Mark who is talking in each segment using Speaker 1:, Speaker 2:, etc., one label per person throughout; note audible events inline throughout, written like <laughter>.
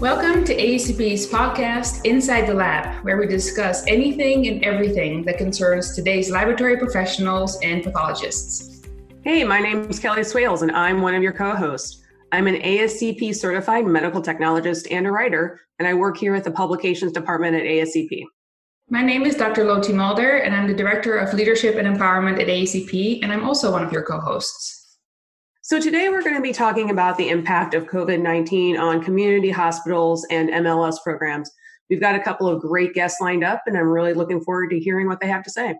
Speaker 1: Welcome to ASCP's podcast, Inside the Lab, where we discuss anything and everything that concerns today's laboratory professionals and pathologists.
Speaker 2: Hey, my name is Kelly Swails, and I'm one of your co hosts. I'm an ASCP certified medical technologist and a writer, and I work here at the publications department at ASCP.
Speaker 1: My name is Dr. Lotte Mulder, and I'm the Director of Leadership and Empowerment at AACP, and I'm also one of your co hosts.
Speaker 2: So, today we're going to be talking about the impact of COVID 19 on community hospitals and MLS programs. We've got a couple of great guests lined up, and I'm really looking forward to hearing what they have to say.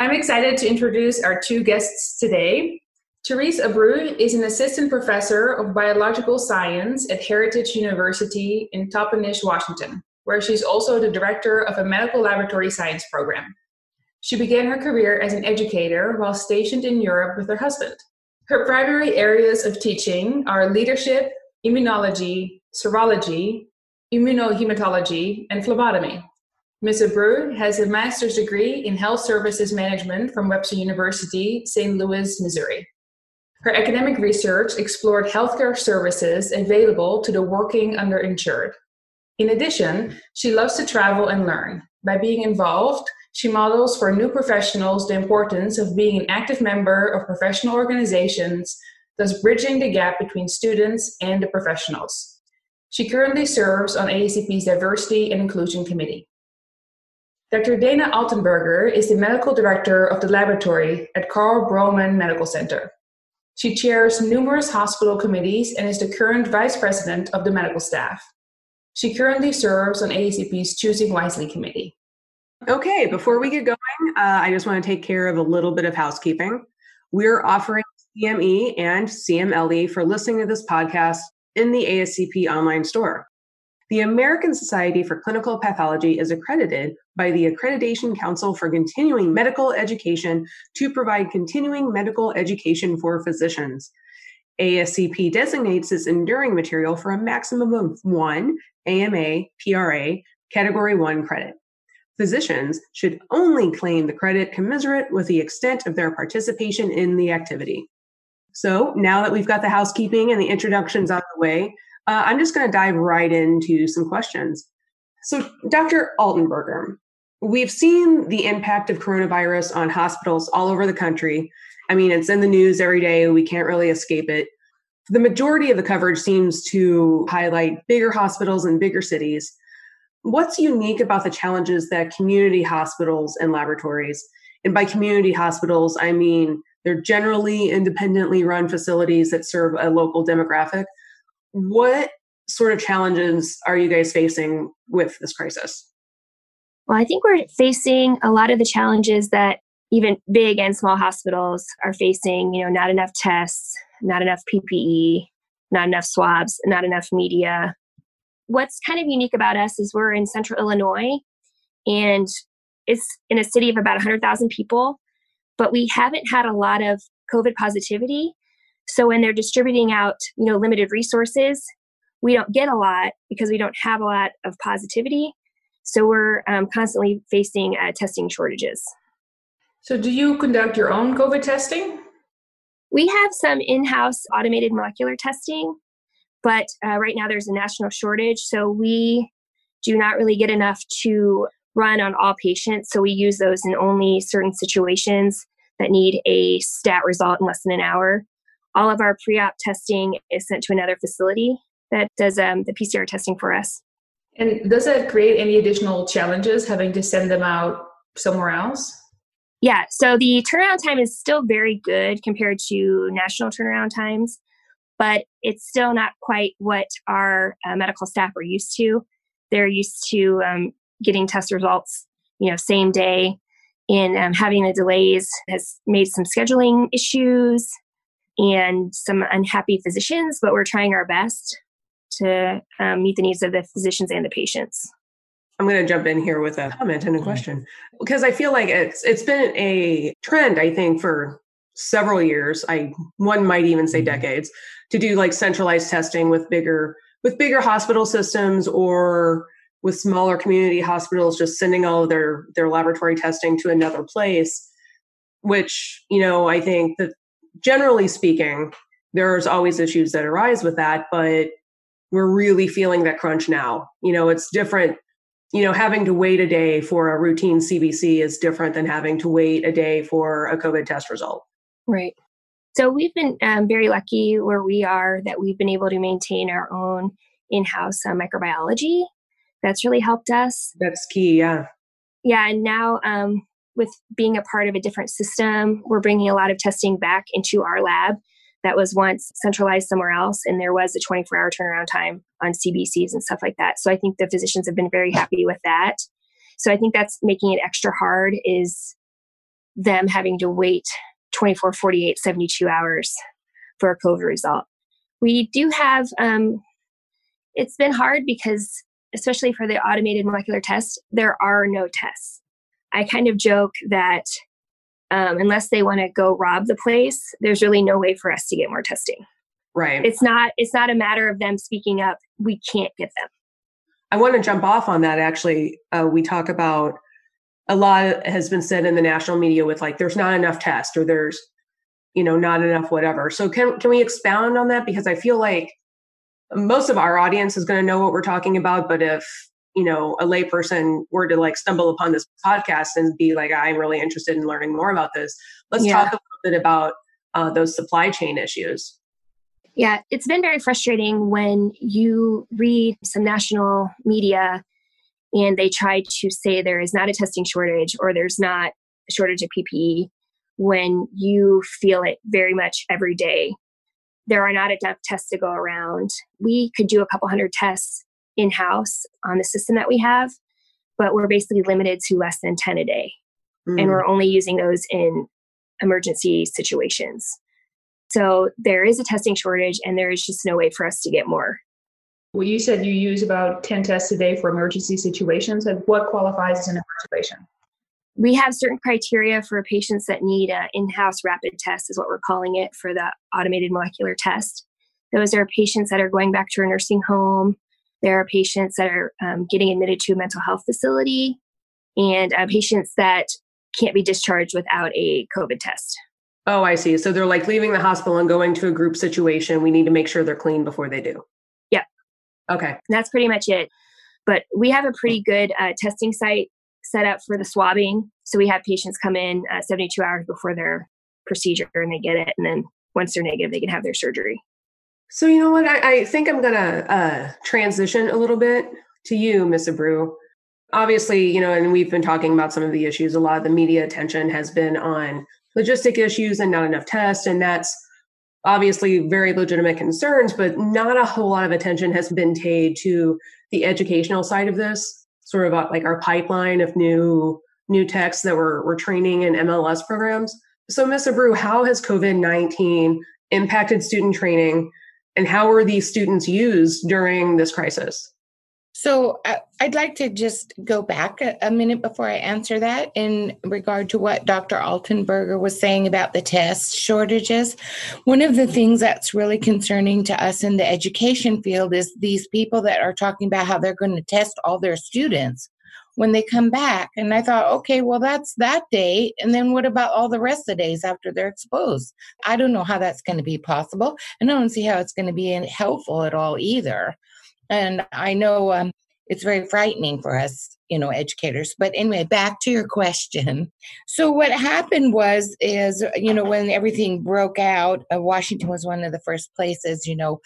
Speaker 1: I'm excited to introduce our two guests today. Therese Abreu is an assistant professor of biological science at Heritage University in Toppenish, Washington, where she's also the director of a medical laboratory science program. She began her career as an educator while stationed in Europe with her husband. Her primary areas of teaching are leadership, immunology, serology, immunohematology, and phlebotomy. Ms. Abreu has a master's degree in health services management from Webster University, St. Louis, Missouri. Her academic research explored healthcare services available to the working underinsured. In addition, she loves to travel and learn. By being involved, she models for new professionals the importance of being an active member of professional organizations, thus bridging the gap between students and the professionals. She currently serves on ASCP's Diversity and Inclusion Committee. Dr. Dana Altenberger is the medical director of the laboratory at Carle BroMenn Medical Center. She chairs numerous hospital committees and is the current vice president of the medical staff. She currently serves on ASCP's Choosing Wisely committee.
Speaker 2: Okay, before we get going, uh, I just want to take care of a little bit of housekeeping. We're offering CME and CMLE for listening to this podcast in the ASCP online store. The American Society for Clinical Pathology is accredited by the Accreditation Council for Continuing Medical Education to provide continuing medical education for physicians. ASCP designates this enduring material for a maximum of one AMA PRA Category 1 credit. Physicians should only claim the credit commensurate with the extent of their participation in the activity. So now that we've got the housekeeping and the introductions out of the way, uh, I'm just going to dive right into some questions. So, Dr. Altenberger, we've seen the impact of coronavirus on hospitals all over the country. I mean, it's in the news every day. We can't really escape it. The majority of the coverage seems to highlight bigger hospitals and bigger cities. What's unique about the challenges that community hospitals and laboratories, and by community hospitals, I mean they're generally independently run facilities that serve a local demographic. What sort of challenges are you guys facing with this crisis?
Speaker 3: Well, I think we're facing a lot of the challenges that even big and small hospitals are facing, you know, not enough tests, not enough PPE, not enough swabs, not enough media, what's kind of unique about us is we're in central Illinois and it's in a city of about 100,000 people, but we haven't had a lot of COVID positivity. So when they're distributing out, you know, limited resources, we don't get a lot because we don't have a lot of positivity. So we're um, constantly facing uh, testing shortages.
Speaker 1: So, do you conduct your own COVID testing?
Speaker 3: We have some in house automated molecular testing but uh, right now there's a national shortage, so we do not really get enough to run on all patients. So we use those in only certain situations that need a stat result in less than an hour. All of our pre op testing is sent to another facility that does um, the PCR testing for us.
Speaker 1: And does that create any additional challenges having to send them out somewhere else?
Speaker 3: Yeah, so the turnaround time is still very good compared to national turnaround times but it's still not quite what our uh, medical staff are used to. They're used to um, getting test results, you know, same day. And um, having the delays has made some scheduling issues and some unhappy physicians, but we're trying our best to um, meet the needs of the physicians and the patients.
Speaker 2: I'm going to jump in here with a comment and a question because I feel like it's it's been a trend I think for several years. I one might even say mm-hmm. decades to do like centralized testing with bigger with bigger hospital systems or with smaller community hospitals just sending all of their their laboratory testing to another place which you know i think that generally speaking there's always issues that arise with that but we're really feeling that crunch now. You know, it's different. You know, having to wait a day for a routine CBC is different than having to wait a day for a COVID test result.
Speaker 3: Right. So we've been um, very lucky where we are that we've been able to maintain our own in-house uh, microbiology. That's really helped us.
Speaker 2: That's key. Yeah.
Speaker 3: Yeah, and now um, with being a part of a different system, we're bringing a lot of testing back into our lab that was once centralized somewhere else and there was a 24 hour turnaround time on cbcs and stuff like that so i think the physicians have been very happy with that so i think that's making it extra hard is them having to wait 24 48 72 hours for a covid result. We do have um, it's been hard because especially for the automated molecular test there are no tests. I kind of joke that um, unless they want to go rob the place there's really no way for us to get more testing.
Speaker 2: Right.
Speaker 3: It's not it's not a matter of them speaking up. We can't get them.
Speaker 2: I want to jump off on that actually. Uh, we talk about a lot has been said in the national media with like there's not enough tests or there's you know not enough whatever. So can can we expound on that? Because i feel like most of our audience is going to know what we're talking about but if you know a layperson were to like stumble upon this podcast and be like i'm really interested in learning more about this let's yeah. talk a little bit about uh, those supply chain issues.
Speaker 3: Yeah it's been very frustrating when you read some national media and they try to say there is not a testing shortage or there's not a shortage of ppe when you feel it very much every day there are not enough tests to go around we could do a couple hundred tests in house on the system that we have, but we're basically limited to less than 10 a day. Mm. And we're only using those in emergency situations. So there is a testing shortage, and there is just no way for us to get more.
Speaker 1: Well, you said you use about 10 tests a day for emergency situations. And what qualifies as an emergency?
Speaker 3: We have certain criteria for patients that need an in house rapid test, is what we're calling it for the automated molecular test. Those are patients that are going back to a nursing home there are patients that are um, getting admitted to a mental health facility and uh, patients that can't be discharged without a COVID test.
Speaker 2: Oh, I see. So they're like leaving the hospital and going to a group situation. We need to make sure they're clean before they do. Okay.
Speaker 3: That's pretty much it. But we have a pretty good uh, testing site set up for the swabbing. So we have patients come in uh, 72 hours before their procedure and they get it. And then once they're negative, they can have their surgery.
Speaker 2: So you know what? I, I think I'm gonna uh, transition a little bit to you, Miss Abreu. Obviously, you know, and we've been talking about some of the issues. A lot of the media attention has been on logistic issues and not enough tests, and that's obviously very legitimate concerns. But not a whole lot of attention has been paid to the educational side of this, sort of uh, like our pipeline of new new techs that we're we're training in MLS programs. So, Miss Abreu, how has COVID nineteen impacted student training? and how were these students used during this crisis?
Speaker 4: So uh, I'd like to just go back a, minute before I answer that in regard to what Dr. Altenberger was saying about the test shortages. One of the things that's really concerning to us in the education field is these people that are talking about how they're going to test all their students when they come back. And I thought, okay, well, that's that day. And then what about all the rest of the days after they're exposed? I don't know how that's going to be possible. And I don't see how it's going to be helpful at all either. And I know um, it's very frightening for us you know educators. But anyway back to your question. So what happened was is you know when everything broke out uh, washington was one of the first places you know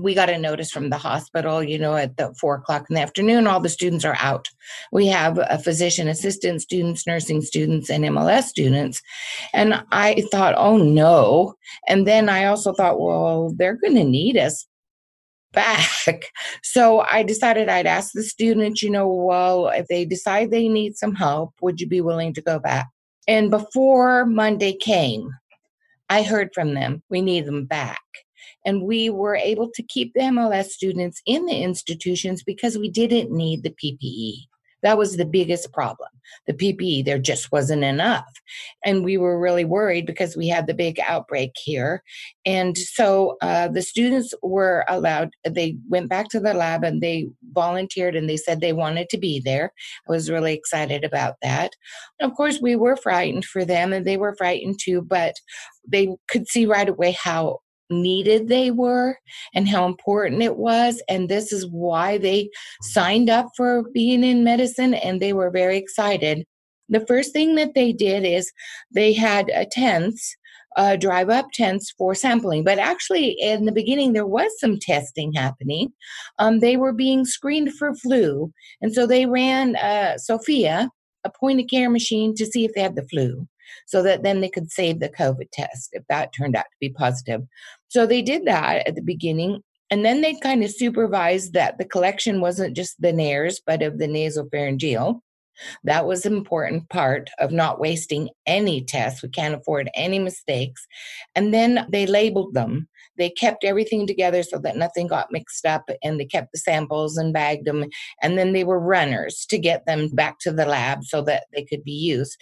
Speaker 4: we got a notice from the hospital you know at the four o'clock in the afternoon all the students are out. We have a physician assistant students nursing students and mls students. And i thought oh no. And then i also thought well they're going to need us back. <laughs> So I decided I'd ask the students, you know, well, if they decide they need some help, would you be willing to go back? And before Monday came, I heard from them, we need them back. And we were able to keep the MLS students in the institutions because we didn't need the PPE. That was the biggest problem. The PPE, there just wasn't enough. And we were really worried because we had the big outbreak here. And so uh, the students were allowed, they went back to the lab and they volunteered and they said they wanted to be there. I was really excited about that. of course, we were frightened for them and they were frightened too, but they could see right away how needed they were and how important it was. And this is why they signed up for being in medicine and they were very excited. The first thing that they did is they had a tents uh, drive up tents for sampling. But actually, in the beginning, there was some testing happening. Um, they were being screened for flu. And so they ran uh, Sofia, a point of care machine, to see if they had the flu so that then they could save the COVID test if that turned out to be positive. So they did that at the beginning. And then they kind of supervised that the collection wasn't just the nares, but of the nasopharyngeal. That was an important part of not wasting any tests. We can't afford any mistakes. And then they labeled them. They kept everything together so that nothing got mixed up and they kept the samples and bagged them. And then they were runners to get them back to the lab so that they could be used.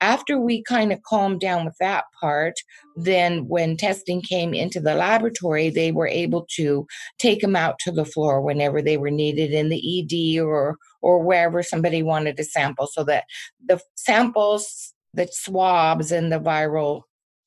Speaker 4: After we kind of calmed down with that part, then when testing came into the laboratory, they were able to take them out to the floor whenever they were needed in the ED or or wherever somebody wanted a sample so that the samples, the swabs, and the viral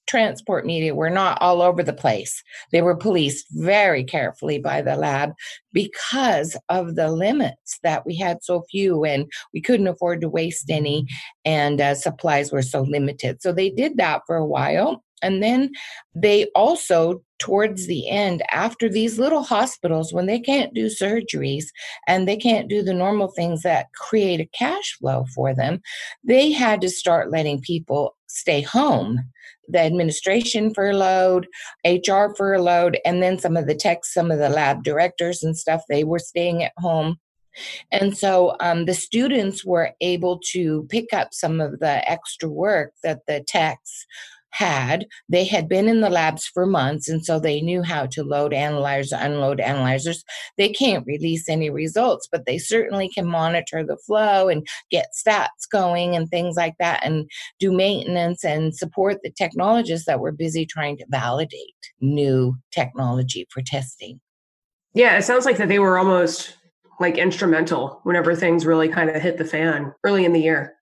Speaker 4: transport media were not all over the place. They were policed very carefully by the lab because of the limits that we had so few and we couldn't afford to waste any, and uh, supplies were so limited. So they did that for a while. And then they also, towards the end, after these little hospitals, when they can't do surgeries and they can't do the normal things that create a cash flow for them, they had to start letting people stay home. The administration furloughed, HR furloughed, and then some of the techs, some of the lab directors and stuff, they were staying at home. And so um, the students were able to pick up some of the extra work that the techs had. They had been in the labs for months, and so they knew how to load analyzers, unload analyzers. They can't release any results, but they certainly can monitor the flow and get stats going and things like that, and do maintenance and support the technologists that were busy trying to validate new technology for testing.
Speaker 2: Yeah, it sounds like that they were almost like instrumental whenever things really kind of hit the fan early in the year.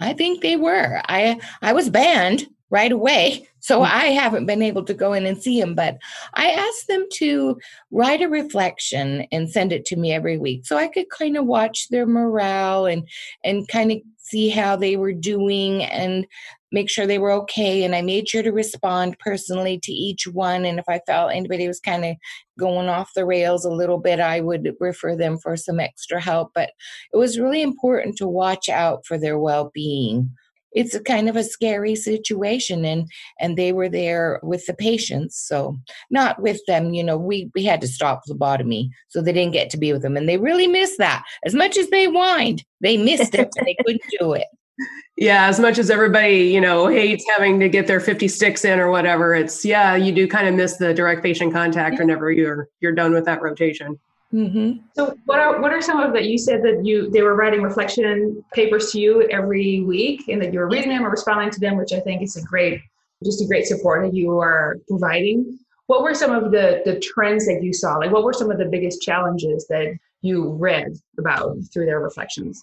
Speaker 4: I think they were. I I was banned right away. <laughs> So mm. I haven't been able to go in and see them, but I asked them to write a reflection and send it to me every week so I could kind of watch their morale and and kind of see how they were doing and make sure they were okay. And I made sure to respond personally to each one. And if I felt anybody was kind of going off the rails a little bit, I would refer them for some extra help. But it was really important to watch out for their well being it's a kind of a scary situation and and they were there with the patients so not with them you know we we had to stop phlebotomy so they didn't get to be with them and they really missed that. As much as they whined they missed it they couldn't do it. <laughs>
Speaker 2: Yeah as much as everybody you know hates having to get their 50 sticks in or whatever it's yeah you do kind of miss the direct patient contact whenever you're you're done with that rotation
Speaker 1: Mm-hmm. So, what are what are some of that? You said that you they were writing reflection papers to you every week, and that you were reading them or responding to them, which I think is a great, just a great support that you are providing. What were some of the the trends that you saw? Like, what were some of the biggest challenges that you read about through their reflections?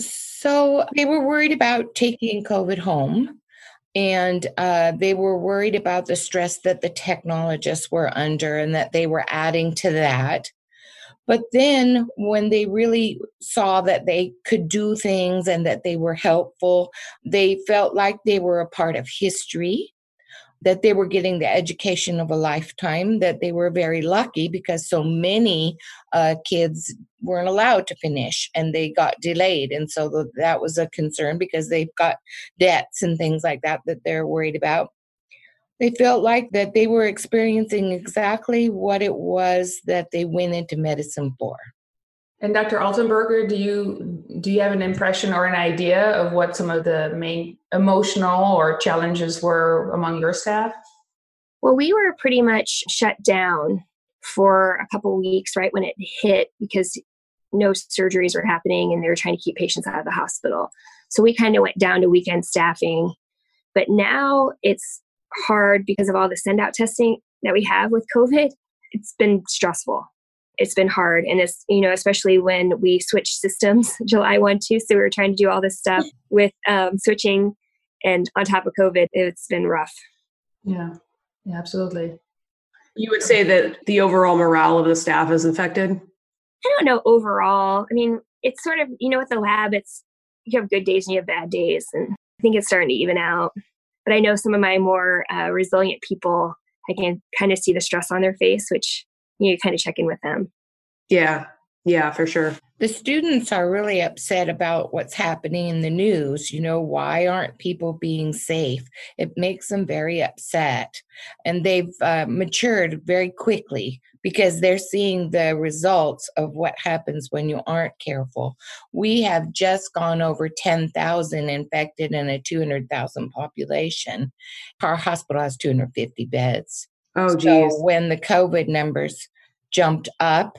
Speaker 4: So they were worried about taking COVID home. And uh, they were worried about the stress that the technologists were under and that they were adding to that. But then when they really saw that they could do things and that they were helpful, they felt like they were a part of history, that they were getting the education of a lifetime, that they were very lucky because so many uh, kids weren't allowed to finish and they got delayed. And so that was a concern because they've got debts and things like that that they're worried about they felt like that they were experiencing exactly what it was that they went into medicine for.
Speaker 1: And Dr. Altenberger, do you do you have an impression or an idea of what some of the main emotional or challenges were among your staff?
Speaker 3: Well, we were pretty much shut down for a couple weeks right when it hit because no surgeries were happening and they were trying to keep patients out of the hospital. So we kind of went down to weekend staffing. But now it's hard because of all the send out testing that we have with COVID. It's been stressful. It's been hard. And it's, you know, especially when we switched systems <laughs> July 1 2. So we were trying to do all this stuff <laughs> with um, switching and on top of COVID, it's been rough.
Speaker 1: Yeah, yeah absolutely.
Speaker 2: you would say that the overall morale of the staff is affected?
Speaker 3: I don't know overall. I mean, it's sort of, you know, at the lab, it's you have good days and you have bad days. And I think it's starting to even out. But I know some of my more uh, resilient people, I can kind of see the stress on their face, which you, know, you kind of check in with them.
Speaker 2: Yeah, yeah, for sure.
Speaker 4: The students are really upset about what's happening in the news. You know, why aren't people being safe? It makes them very upset. And they've uh, matured very quickly because they're seeing the results of what happens when you aren't careful. We have just gone over 10,000 infected in a 200,000 population. Our hospital has 250 beds.
Speaker 2: Oh, geez.
Speaker 4: So when the COVID numbers jumped up,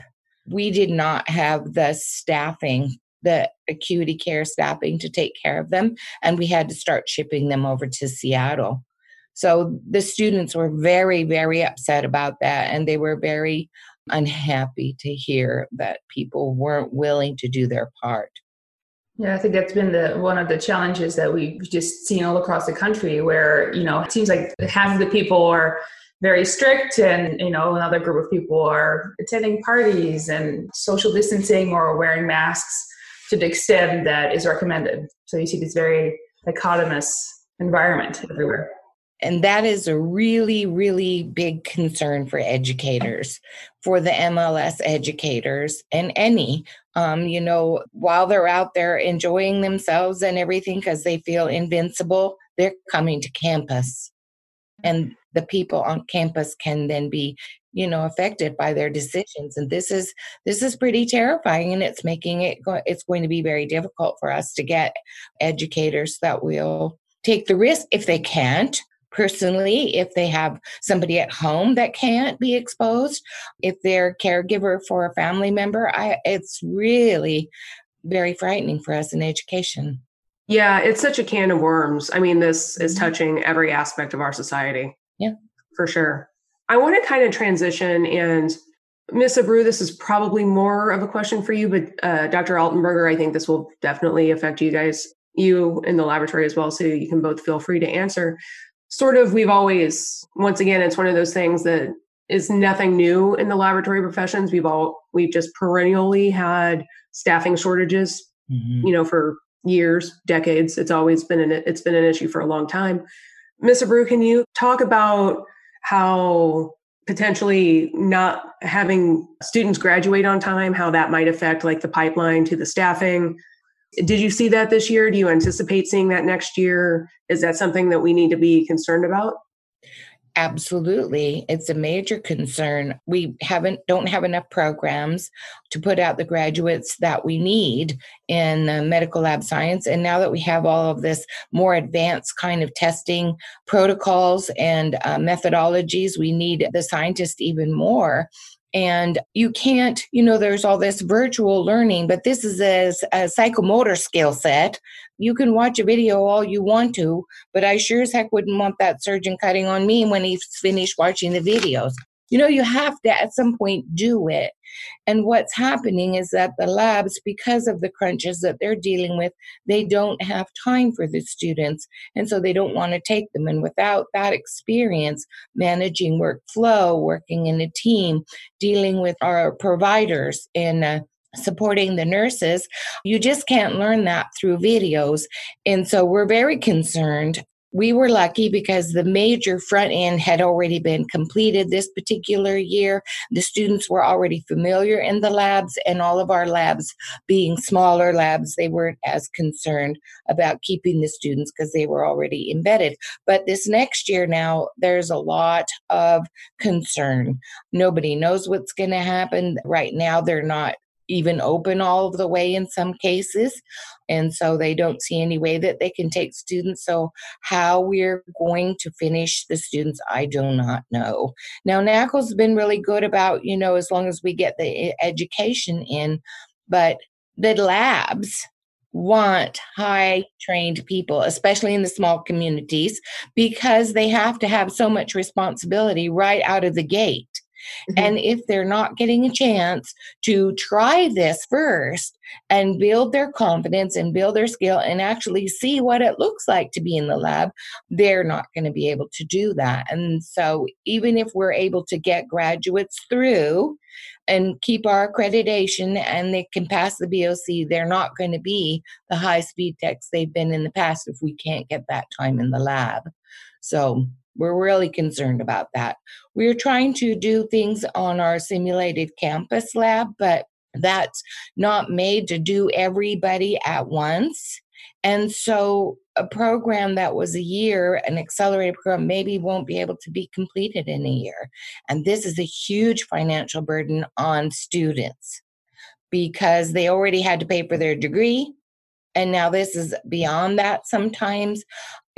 Speaker 4: we did not have the staffing the acuity care staffing to take care of them and we had to start shipping them over to seattle. So the students were very very upset about that and they were very unhappy to hear that people weren't willing to do their part.
Speaker 1: Yeah, I think that's been the one of the challenges that we've just seen all across the country where, you know, it seems like half of the people are very strict and you know another group of people are attending parties and social distancing or wearing masks to the extent that is recommended. So you see this very dichotomous environment everywhere.
Speaker 4: And that is a really really big concern for educators for the mls educators and any um, you know while they're out there enjoying themselves and everything because they feel invincible they're coming to campus. And the people on campus can then be you know affected by their decisions and this is this is pretty terrifying and it's making it go, it's going to be very difficult for us to get educators that will take the risk if they can't personally if they have somebody at home that can't be exposed if they're caregiver for a family member I, it's really very frightening for us in education
Speaker 2: yeah, it's such a can of worms. I mean, this is mm-hmm. touching every aspect of our society.
Speaker 4: Yeah.
Speaker 2: For sure. I want to kind of transition and Miss Abreu, this is probably more of a question for you, but uh, Dr. Altenberger, I think this will definitely affect you guys, you in the laboratory as well. So you can both feel free to answer. Sort of, we've always, once again, it's one of those things that is nothing new in the laboratory professions. We've all, we've just perennially had staffing shortages, mm-hmm. you know, for years, decades. It's always been an it's been an issue for a long time. Miss Abreu, can you talk about how potentially not having students graduate on time, how that might affect like the pipeline to the staffing? Did you see that this year? Do you anticipate seeing that next year? Is that something that we need to be concerned about?
Speaker 4: Absolutely. It's a major concern. We haven't don't have enough programs to put out the graduates that we need in medical lab science and now that we have all of this more advanced kind of testing protocols and uh, methodologies, we need the scientists even more and you can't you know there's all this virtual learning but this is a, a, psychomotor skill set. You can watch a video all you want to but i sure as heck wouldn't want that surgeon cutting on me when he's finished watching the videos you know, you have to at some point do it. And what's happening is that the labs, because of the crunches that they're dealing with, they don't have time for the students. And so they don't want to take them. And without that experience, managing workflow, working in a team, dealing with our providers, and uh, supporting the nurses. You just can't learn that through videos. And so we're very concerned we were lucky because the major front end had already been completed this particular year. The students were already familiar in the labs, and all of our labs being smaller labs, they weren't as concerned about keeping the students because they were already embedded. But this next year now, there's a lot of concern. Nobody knows what's going to happen. Right now, they're not even open all of the way in some cases. And so they don't see any way that they can take students. So, how we're going to finish the students, I do not know. Now, NAACLS' been really good about, you know, as long as we get the education in, but the labs want high trained people, especially in the small communities, because they have to have so much responsibility right out of the gate Mm-hmm. And if they're not getting a chance to try this first and build their confidence and build their skill and actually see what it looks like to be in the lab, they're not going to be able to do that. And so, even if we're able to get graduates through, and keep our accreditation and they can pass the BOC, they're not going to be the high speed techs they've been in the past if we can't get that time in the lab. So we're really concerned about that. We're trying to do things on our simulated campus lab, but that's not made to do everybody at once. And so a program that was a year, an accelerated program, maybe won't be able to be completed in a year. And this is a huge financial burden on students because they already had to pay for their degree. And now this is beyond that sometimes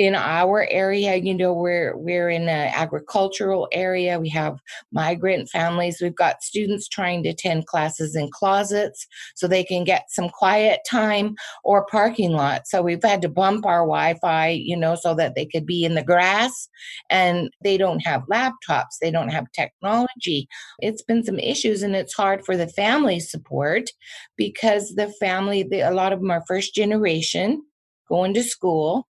Speaker 4: in our area you know we're we're in an agricultural area. We have migrant families. We've got students trying to attend classes in closets so they can get some quiet time or parking lot so we've had to bump our wi-fi you know so that they could be in the grass and they don't have laptops. They don't have technology. It's been some issues and it's hard for the family support because the family the, a lot of them are first generation going to school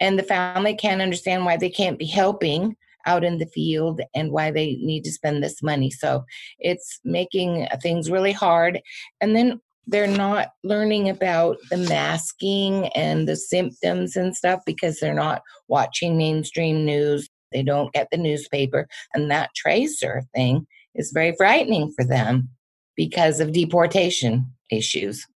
Speaker 4: and the family can't understand why they can't be helping out in the field and why they need to spend this money. So it's making uh, things really hard. And then they're not learning about the masking and the symptoms and stuff because they're not watching mainstream news. They don't get the newspaper. And that tracer thing is very frightening for them because of deportation issues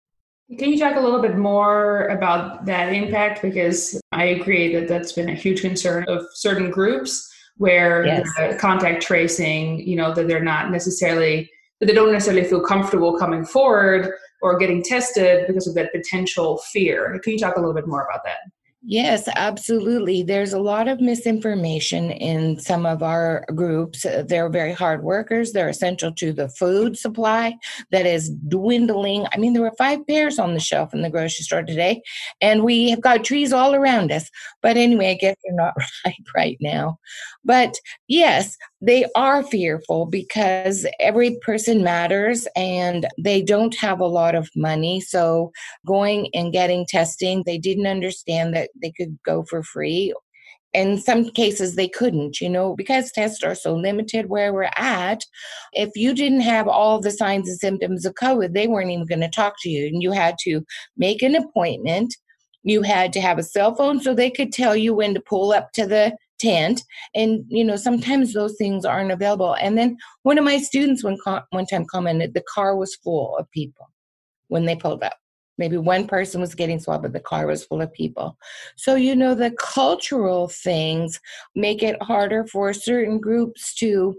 Speaker 1: can you talk a little bit more about that impact? Because I agree that that's been a huge concern of certain groups where yes. contact tracing, you know, that they're not necessarily, that they don't necessarily feel comfortable coming forward or getting tested because of that potential fear. Can you talk a little bit more about that?
Speaker 4: Yes, absolutely. There's a lot of misinformation in some of our groups. Uh, they're very hard workers. They're essential to the food supply that is dwindling. I mean, there were five pears on the shelf in the grocery store today, and we have got trees all around us. But anyway, I guess they're not <laughs> ripe right now. But yes, they are fearful because every person matters and they don't have a lot of money. So going and getting testing, they didn't understand that they could go for free. In some cases, they couldn't, you know, because tests are so limited where we're at. If you didn't have all the signs and symptoms of COVID, they weren't even going to talk to you. And you had to make an appointment. You had to have a cell phone so they could tell you when to pull up to the tent and you know sometimes those things aren't available. And then one of my students one, one time commented the car was full of people when they pulled up. Maybe one person was getting swabbed but the car was full of people. So you know the cultural things make it harder for certain groups to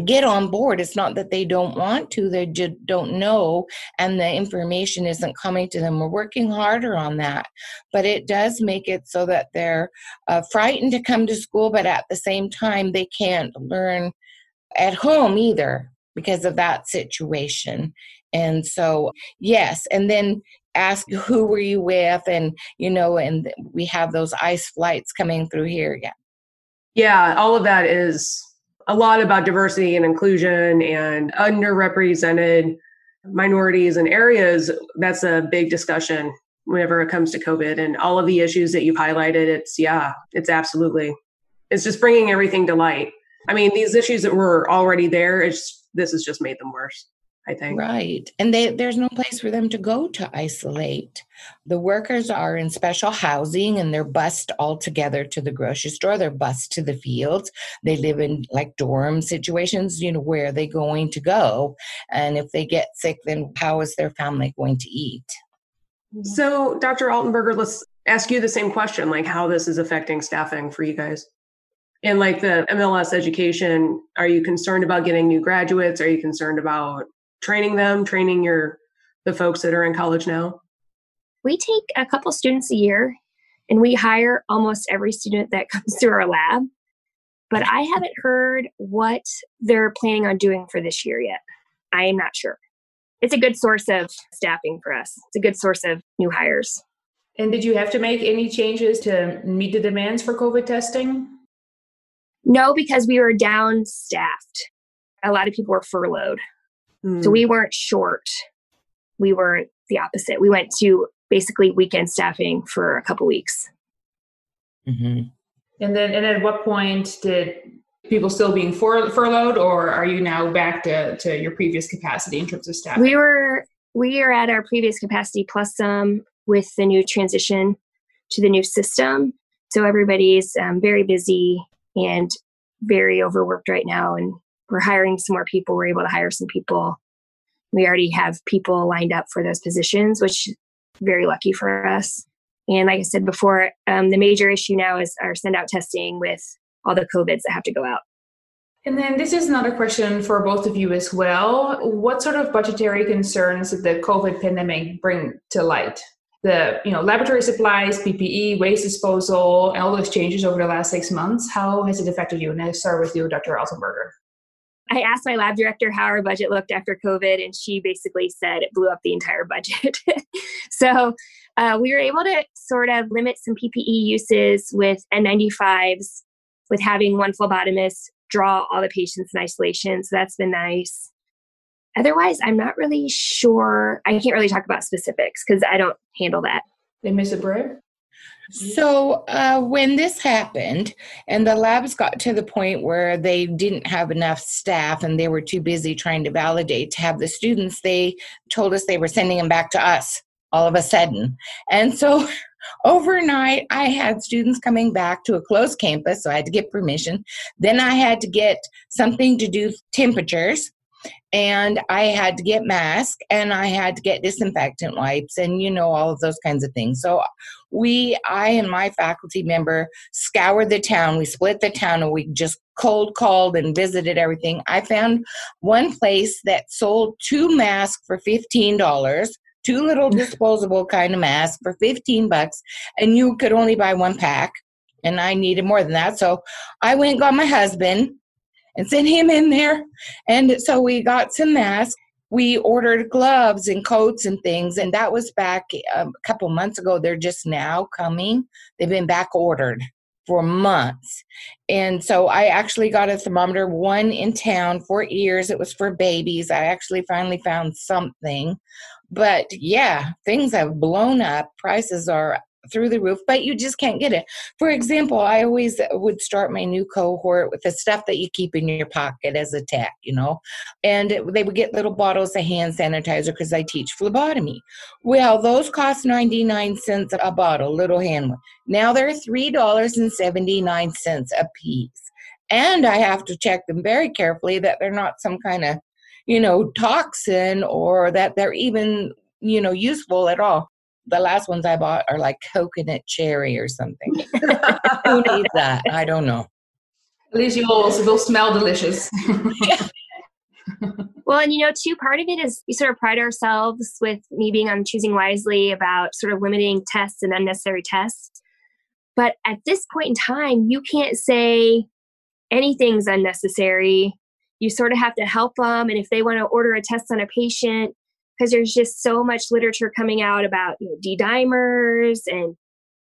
Speaker 4: get on board. It's not that they don't want to, they just don't know, and the information isn't coming to them. We're working harder on that, but it does make it so that they're uh, frightened to come to school, but at the same time, they can't learn at home either because of that situation. And so, yes, and then ask who were you with and you know and we have those ice flights coming through here yeah
Speaker 2: yeah all of that is a lot about diversity and inclusion and underrepresented minorities and areas. That's a big discussion whenever it comes to COVID and all of the issues that you've highlighted. It's, yeah, it's absolutely, it's just bringing everything to light. I mean, these issues that were already there, it's, this has just made them worse. I think.
Speaker 4: Right. And they, there's no place for them to go to isolate. The workers are in special housing and they're bused all together to the grocery store. They're bused to the fields. They live in like dorm situations, you know, where are they going to go? And if they get sick, then how is their family going to eat? Mm-hmm.
Speaker 2: So, Dr. Altenberger, let's ask you the same question like how this is affecting staffing for you guys. In like the MLS education, are you concerned about getting new graduates? Are you concerned about training them, training your the folks that are in college now?
Speaker 3: We take a couple students a year and we hire almost every student that <laughs> comes through our lab. But I haven't heard what they're planning on doing for this year yet. I am not sure. It's a good source of staffing for us. It's a good source of new hires.
Speaker 1: And did you have to make any changes to meet the demands for COVID testing?
Speaker 3: No, because we were down staffed a lot of people were furloughed.
Speaker 2: Mm.
Speaker 3: So we weren't short. We were the opposite. We went to basically weekend staffing for a couple weeks.
Speaker 4: Mhm.
Speaker 1: And then, and at what point did people still being fur- furloughed, or are you now back to, to your previous capacity in terms of staff?
Speaker 3: We were we are at our previous capacity plus some with the new transition to the new system. So everybody's um, very busy and very overworked right now, and we're hiring some more people. We're able to hire some people. We already have people lined up for those positions, which very lucky for us. And like I said before, um, the major issue now is our send out testing with all the COVIDs that have to go out.
Speaker 1: And then this is another question for both of you as well. What sort of budgetary concerns did the COVID pandemic bring to light? The you know laboratory supplies, PPE, waste disposal, and all those changes over the last six months. How has it affected you? And I start with you, Dr. Altenberger.
Speaker 3: I asked my lab director how our budget looked after COVID, and she basically said it blew up the entire budget. <laughs> so uh, we were able to sort of limit some PPE uses with N95s, with having one phlebotomist draw all the patients in isolation. So that's been nice. Otherwise, I'm not really sure. I can't really talk about specifics because I don't handle that.
Speaker 1: They Miss Abreu.
Speaker 4: So, uh, when this happened and the labs got to the point where they didn't have enough staff and they were too busy trying to validate to have the students, they told us they were sending them back to us all of a sudden. And so, <laughs> overnight, I had students coming back to a closed campus, so I had to get permission. Then I had to get something to do temperatures and I had to get masks and I had to get disinfectant wipes and you know all of those kinds of things. So we I and my faculty member scoured the town. We split the town and we just cold called and visited everything. I found one place that sold two masks for $15, two little <laughs> disposable kind of masks for 15 bucks and you could only buy one pack and I needed more than that. So I went and got my husband and sent him in there. And so we got some masks. We ordered gloves and coats and things, and that was back um, a couple months ago. They're just now coming. They've been back ordered for months. And so I actually got a thermometer, one in town for ears. It was for babies. I actually finally found something. But yeah, things have blown up. Prices are through the roof, but you just can't get it. For example, I always would start my new cohort with the stuff that you keep in your pocket as a tech, you know, and they would get little bottles of hand sanitizer because I teach phlebotomy. Well, those cost 99 cents a bottle, little hand one. Now they're $3.79 a piece. And I have to check them very carefully that they're not some kind of, you know, toxin or that they're even, you know, useful at all the last ones I bought are like coconut cherry or something. <laughs> Who needs that? I don't know.
Speaker 1: At least you'll will smell delicious. <laughs>
Speaker 3: Well, and you know, too, part of it is we sort of pride ourselves with me being on choosing wisely about sort of limiting tests and unnecessary tests. But at this point in time, you can't say anything's unnecessary. You sort of have to help them. And if they want to order a test on a patient, because there's just so much literature coming out about you know d-dimers and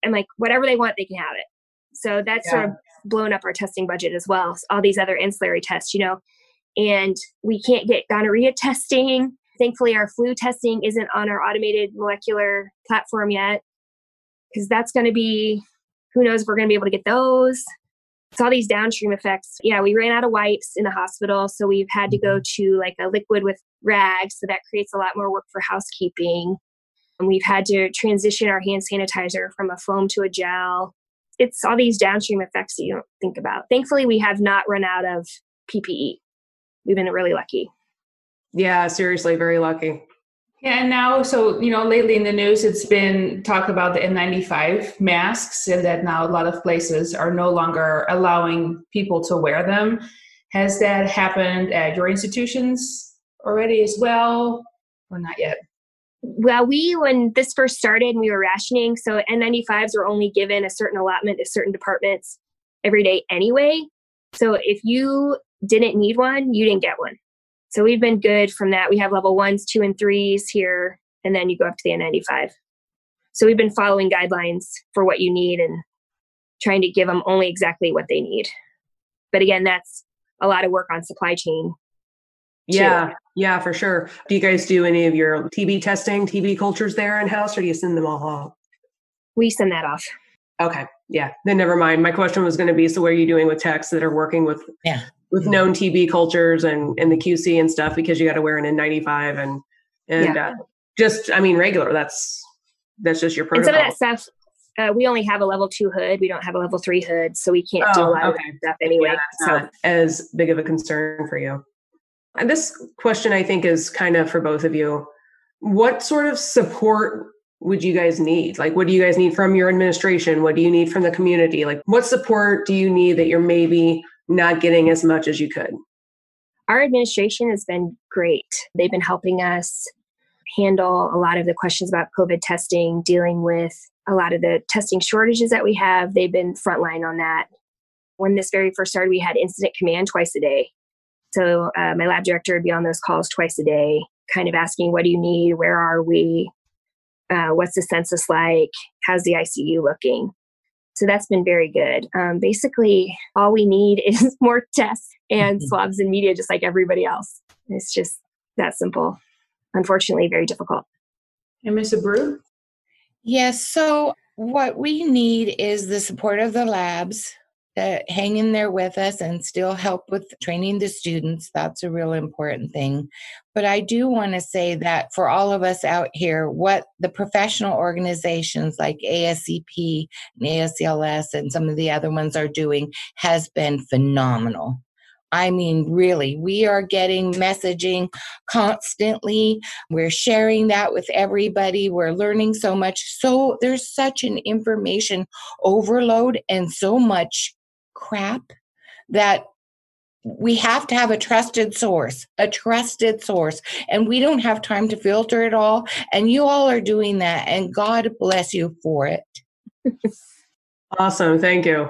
Speaker 3: and like whatever they want they can have it. So that's sort of blown up our testing budget as well all these other ancillary tests you know and we can't get gonorrhea testing. Thankfully our flu testing isn't on our automated molecular platform yet because that's going to be who knows if we're going to be able to get those so all these downstream effects. Yeah we ran out of wipes in the hospital so we've had to go mm-hmm. to like a liquid with rags so that creates a lot more work for housekeeping. And we've had to transition our hand sanitizer from a foam to a gel. It's all these downstream effects that you don't think about. Thankfully we have not run out of ppe we've been really lucky.
Speaker 2: Yeah, seriously, very lucky.
Speaker 1: Yeah, and now, so, you know, lately in the news, it's been talk about the N95 masks and that now a lot of places are no longer allowing people to wear them. Has that happened at your institutions already as well, or not yet?
Speaker 3: well we when this first started we were rationing so n95s were only given a certain allotment to certain departments every day anyway so if you didn't need one you didn't get one so we've been good from that we have level ones two and threes here and then you go up to the n95 so we've been following guidelines for what you need and trying to give them only exactly what they need but again that's a lot of work on supply chain
Speaker 2: Yeah, too. yeah, for sure. Do you guys do any of your TB testing, TB cultures there in house, or do you send them all off?
Speaker 3: We send that off.
Speaker 2: Okay, yeah. Then never mind. My question was going to be: so, what are you doing with techs that are working with
Speaker 4: yeah
Speaker 2: with known TB cultures and and the QC and stuff because you got to wear an N95 and and yeah. uh, just I mean regular. That's that's just your protocol.
Speaker 3: And some of that stuff. Uh, we only have a level two hood. We don't have a level three hood, so we can't oh, do a lot okay. of stuff anyway.
Speaker 2: Yeah, so as big of a concern for you. And this question, I think, is kind of for both of you. What sort of support would you guys need? Like, what do you guys need from your administration? What do you need from the community? Like, what support do you need that you're maybe not getting as much as you could?
Speaker 3: Our administration has been great. They've been helping us handle a lot of the questions about COVID testing, dealing with a lot of the testing shortages that we have. They've been frontline on that. When this very first started, we had incident command twice a day. So uh, my lab director would be on those calls twice a day, kind of asking, "What do you need? Where are we? Uh, what's the census like? How's the ICU looking?" So that's been very good. Um, basically, all we need <laughs> is more tests and mm-hmm. swabs and media, just like everybody else. It's just that simple. Unfortunately, very difficult.
Speaker 1: And Ms. Abreu?
Speaker 4: Yes. So, what we need is the support of the labs that hang in there with us and still help with training the students. That's a real important thing. But I do want to say that for all of us out here, what the professional organizations like ASCP and ASCLS and some of the other ones are doing has been phenomenal. I mean, really, we are getting messaging constantly. We're sharing that with everybody. We're learning so much. So there's such an information overload and so much crap that we have to have a trusted source, a trusted source. And we don't have time to filter it all. And you all are doing that. And God bless you for it.
Speaker 2: awesome. Thank you.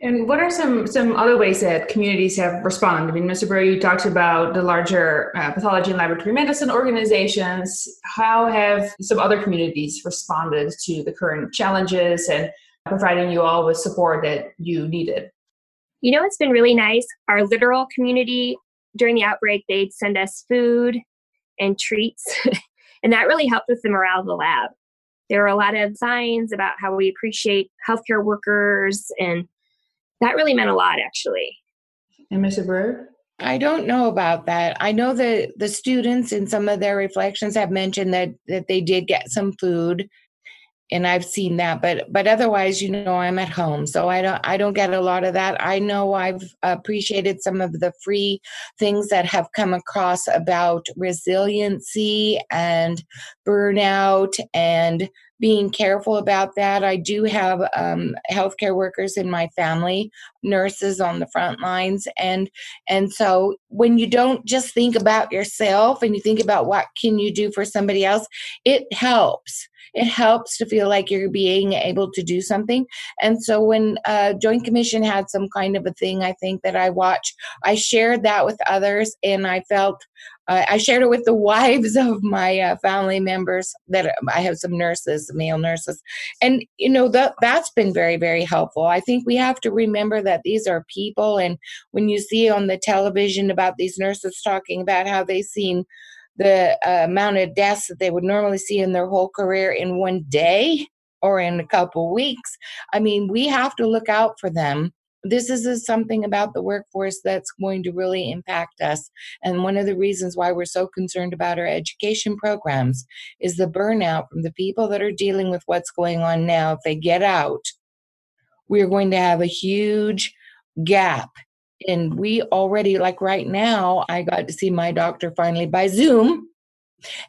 Speaker 1: And what are some some other ways that communities have responded? I mean, Mr. Burrow, you talked about the larger uh, pathology and laboratory medicine organizations. How have some other communities responded to the current challenges and providing you all with support that you needed?
Speaker 3: You know, it's been really nice. Our literal community during the outbreak, they'd send us food and treats, <laughs> and that really helped with the morale of the lab. There were a lot of signs about how we appreciate healthcare workers, and that really meant a lot, actually.
Speaker 1: And Mr. Brewer?
Speaker 4: I don't know about that. I know that the students in some of their reflections have mentioned that that they did get some food and I've seen that, but but otherwise, you know, I'm at home, so I don't I don't get a lot of that. I know I've appreciated some of the free things that have come across about resiliency and burnout and being careful about that. I do have um, healthcare workers in my family, nurses on the front lines, and and so when you don't just think about yourself and you think about what can you do for somebody else, it helps it helps to feel like you're being able to do something. And so when uh, Joint Commission had some kind of a thing, I think that I watched, I shared that with others, and I felt uh, I shared it with the <laughs> wives of my uh, family members that I have some nurses, male nurses, and you know that that's been very very helpful. I think we have to remember that these are people, and when you see on the television about these nurses talking about how they've seen the uh, amount of deaths that they would normally see in their whole career in one day or in a couple weeks. I mean, we have to look out for them. This is something about the workforce that's going to really impact us. And one of the reasons why we're so concerned about our education programs is the burnout from the people that are dealing with what's going on now. If they get out, we're going to have a huge gap and we already like right now i got to see my doctor finally by zoom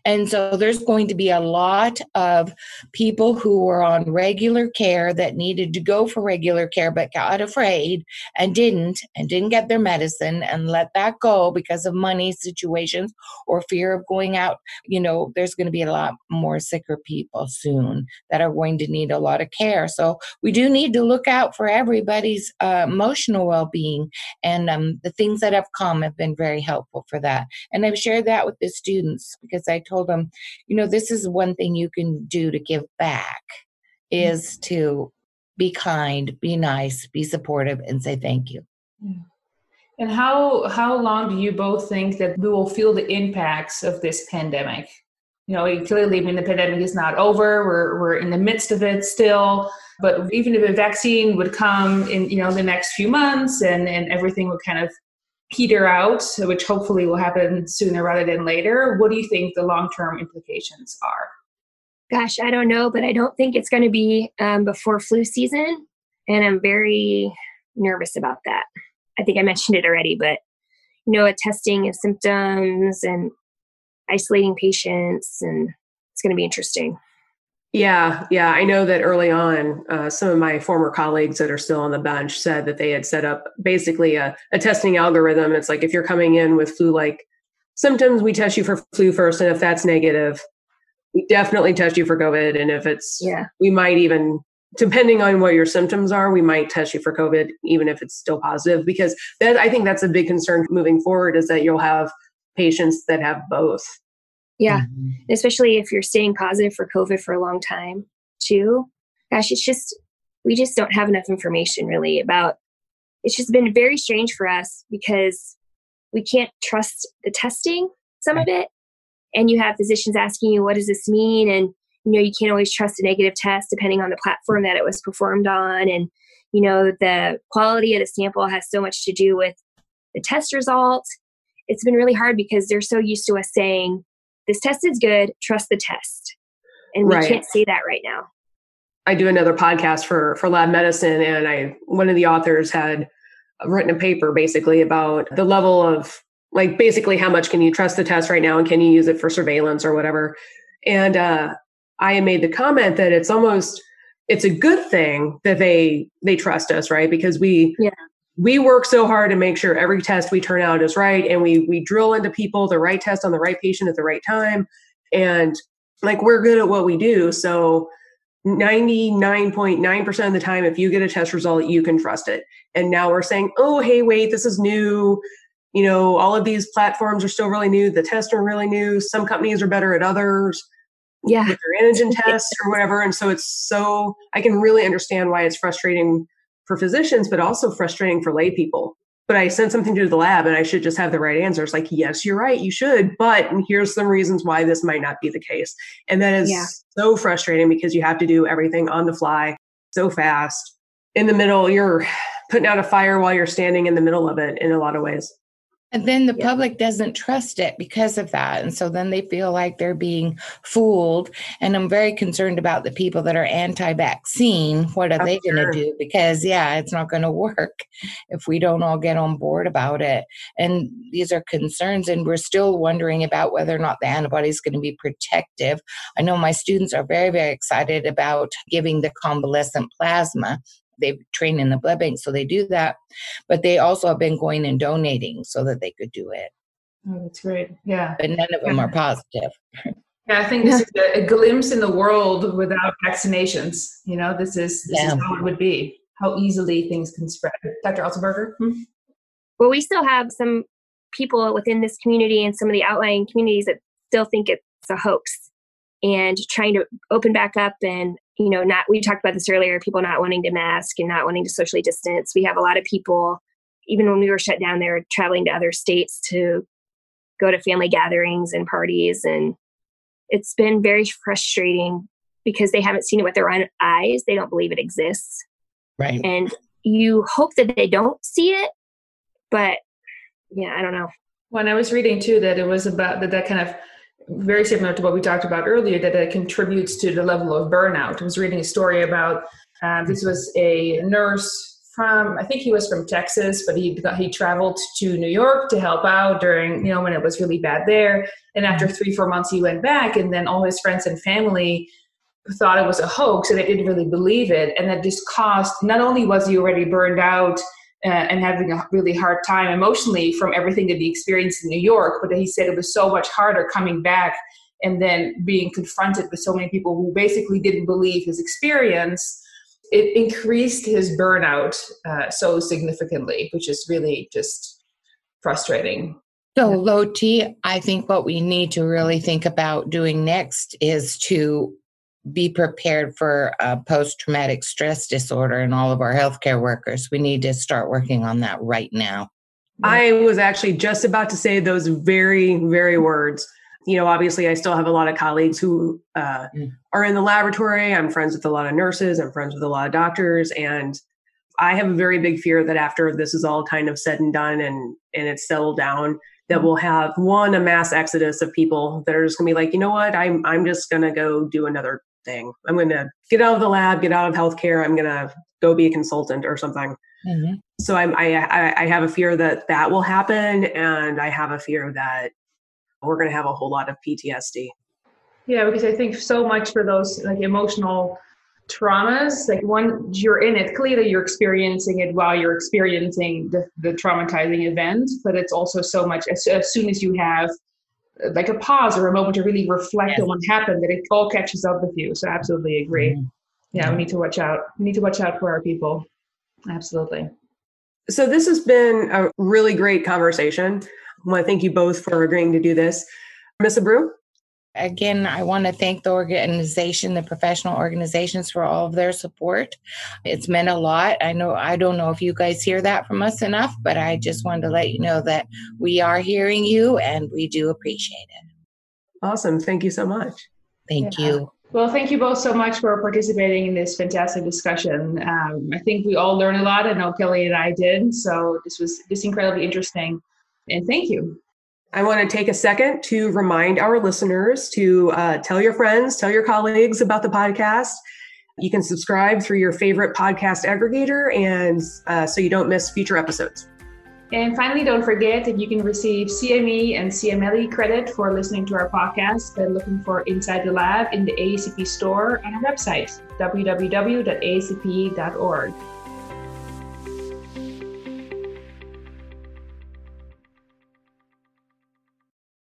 Speaker 4: and so there's going to be a lot of people who were on regular care that needed to go for regular care but got afraid and didn't and didn't get their medicine and let that go because of money situations or fear of going out. You know, there's going to be a lot more sicker people soon that are going to need a lot of care. So we do need to look out for everybody's uh, emotional well being. And um, the things that have come have been very helpful for that. And I've shared that with the students because because I told them, you know, this is one thing you can do to give back mm. is to be kind, be nice, be supportive, and say thank you.
Speaker 1: And how how long do you both think that we will feel the impacts of this pandemic? You know, clearly, I mean, the pandemic is not over. We're we're in the midst of it still. But even if a vaccine would come in, you know, the next few months, and and everything would kind of peter out, which hopefully will happen sooner rather than later. What do you think the long term implications are?
Speaker 3: Gosh, I don't know, but I don't think it's going to be um, before flu season, and I'm very nervous about that. I think I mentioned it already, but you know, a testing of symptoms and isolating patients, and it's going to be interesting.
Speaker 2: Yeah, yeah. I know that early on, uh, some of my former colleagues that are still on the bench said that they had set up basically a, a testing algorithm. It's like if you're coming in with flu like symptoms, we test you for flu first. And if that's negative, we definitely test you for COVID. And if it's,
Speaker 3: yeah,
Speaker 2: we might even, depending on what your symptoms are, we might test you for COVID, even if it's still positive. Because that, I think that's a big concern moving forward is that you'll have patients that have both.
Speaker 3: Yeah. Mm-hmm. Especially if you're staying positive for COVID for a long time, too. Gosh, it's just, we just don't have enough information really about it's just been very strange for us because we can't trust the testing, some of it. And you have physicians asking you, what does this mean? And, you know, you can't always trust a negative test depending on the platform that it was performed on. And, you know, the quality of the sample has so much to do with the test result. It's been really hard because they're so used to us saying, this test is good, trust the test. And we right. can't say that right now.
Speaker 2: I do another podcast for for lab medicine and I one of the authors had written a paper basically about the level of like basically how much can you trust the test right now and can you use it for surveillance or whatever. And uh I made the comment that it's almost it's a good thing that they they trust us, right? Because we
Speaker 3: yeah
Speaker 2: we work so hard to make sure every test we turn out is right and we we drill into people the right test on the right patient at the right time. And like we're good at what we do. So 99.9% of the time if you get a test result you can trust it. And now we're saying oh hey wait this is new. You know all of these platforms are still really new. The tests are really new. Some companies are better at others
Speaker 3: yeah.
Speaker 2: with their antigen <laughs> tests or whatever. And so it's so i can really understand why it's frustrating for physicians, but also frustrating for lay people. But I sent something to the lab and I should just have the right answers. Like, yes, you're right, you should, but here's some reasons why this might not be the case. And that is yeah. so frustrating because you have to do everything on the fly so fast. In the middle, you're putting out a fire while you're standing in the middle of it in a lot of ways.
Speaker 4: And then the yeah. public doesn't trust it because of that. And so then they feel like they're being fooled. And I'm very concerned about the people that are anti vaccine. What are they going to do? Because, yeah, it's not going to work if we don't all get on board about it. And these are concerns. And we're still wondering about whether or not the antibody is going to be protective. I know my students are very, very excited about giving the convalescent plasma they've trained in the blood bank, so they do that. But they also have been going and donating so that they could do it.
Speaker 1: Oh, that's great. Yeah.
Speaker 4: But none of them are positive.
Speaker 1: Yeah, I think this is a, a, glimpse in the world without vaccinations. You know, this is this yeah. is how it would be. How easily things can spread. Dr. Altenberger. Hmm?
Speaker 3: Well, we still have some people within this community and some of the outlying communities that still think it's a hoax and trying to open back up and you know, not, we talked about this earlier, people not wanting to mask and not wanting to socially distance. We have a lot of people, even when we were shut down, they were traveling to other states to go to family gatherings and parties. And it's been very frustrating because they haven't seen it with their own eyes. They don't believe it exists.
Speaker 4: Right.
Speaker 3: And you hope that they don't see it, but yeah, I don't know.
Speaker 1: When I was reading too, that it was about that, that kind of very similar to what we talked about earlier, that it contributes to the level of burnout. I was reading a story about uh, this was a nurse from I think he was from Texas, but he he traveled to New York to help out during you know when it was really bad there. And after mm-hmm. three four months, he went back, and then all his friends and family thought it was a hoax, and they didn't really believe it. And that just caused not only was he already burned out uh, and having a really hard time emotionally from everything that he experienced in New York. But he said it was so much harder coming back and then being confronted with so many people who basically didn't believe his experience. It increased his burnout uh, so significantly, which is really just frustrating.
Speaker 4: So, Lotte, I think what we need to really think about doing next is to be prepared for a post traumatic stress disorder in all of our healthcare workers. We need to start working on that right now.
Speaker 2: I was actually just about to say those very, very words. You know, obviously, I still have a lot of colleagues who uh, mm. are in the laboratory. I'm friends with a lot of nurses. I'm friends with a lot of doctors, and I have a very big fear that after this is all kind of said and done and and it's settled down, that we'll have one a mass exodus of people that are just gonna be like, you know what, I'm I'm just gonna go do another thing. I'm gonna get out of the lab, get out of healthcare. I'm gonna go be a consultant or something. Mm-hmm. So I'm, I, I have a fear that that will happen, and I have a fear that we're going to have a whole lot of PTSD.
Speaker 1: Yeah, because I think so much for those like emotional traumas, like when you're in it, clearly you're experiencing it while you're experiencing the, the traumatizing event, but it's also so much as, as soon as you have like a pause or a moment to really reflect yes. on what happened that it all catches up with you. So absolutely agree. Mm-hmm. Yeah, we need to watch out. We need to watch out for our people. Absolutely.
Speaker 2: So this has been a really great conversation. I want to thank you both for agreeing to do this. Miss Abreu?
Speaker 4: Again, I want to thank the organization, the professional organizations for all of their support. It's meant a lot. I know I don't know if you guys hear that from us enough, but I just wanted to let you know that we are hearing you and we do appreciate it.
Speaker 2: Awesome. Thank you so much.
Speaker 4: Thank yeah. you.
Speaker 1: Well, thank you both so much for participating in this fantastic discussion. Um, I think we all learned a lot. I know Kelly and I did. So this was just incredibly interesting. And thank you.
Speaker 2: I want to take a second to remind our listeners to uh, tell your friends, tell your colleagues about the podcast. You can subscribe through your favorite podcast aggregator, and uh, so you don't miss future episodes.
Speaker 1: And finally, don't forget that you can receive CME and CMLE credit for listening to our podcast by looking for Inside the Lab in the ASCP store on our website, www.ascp.org.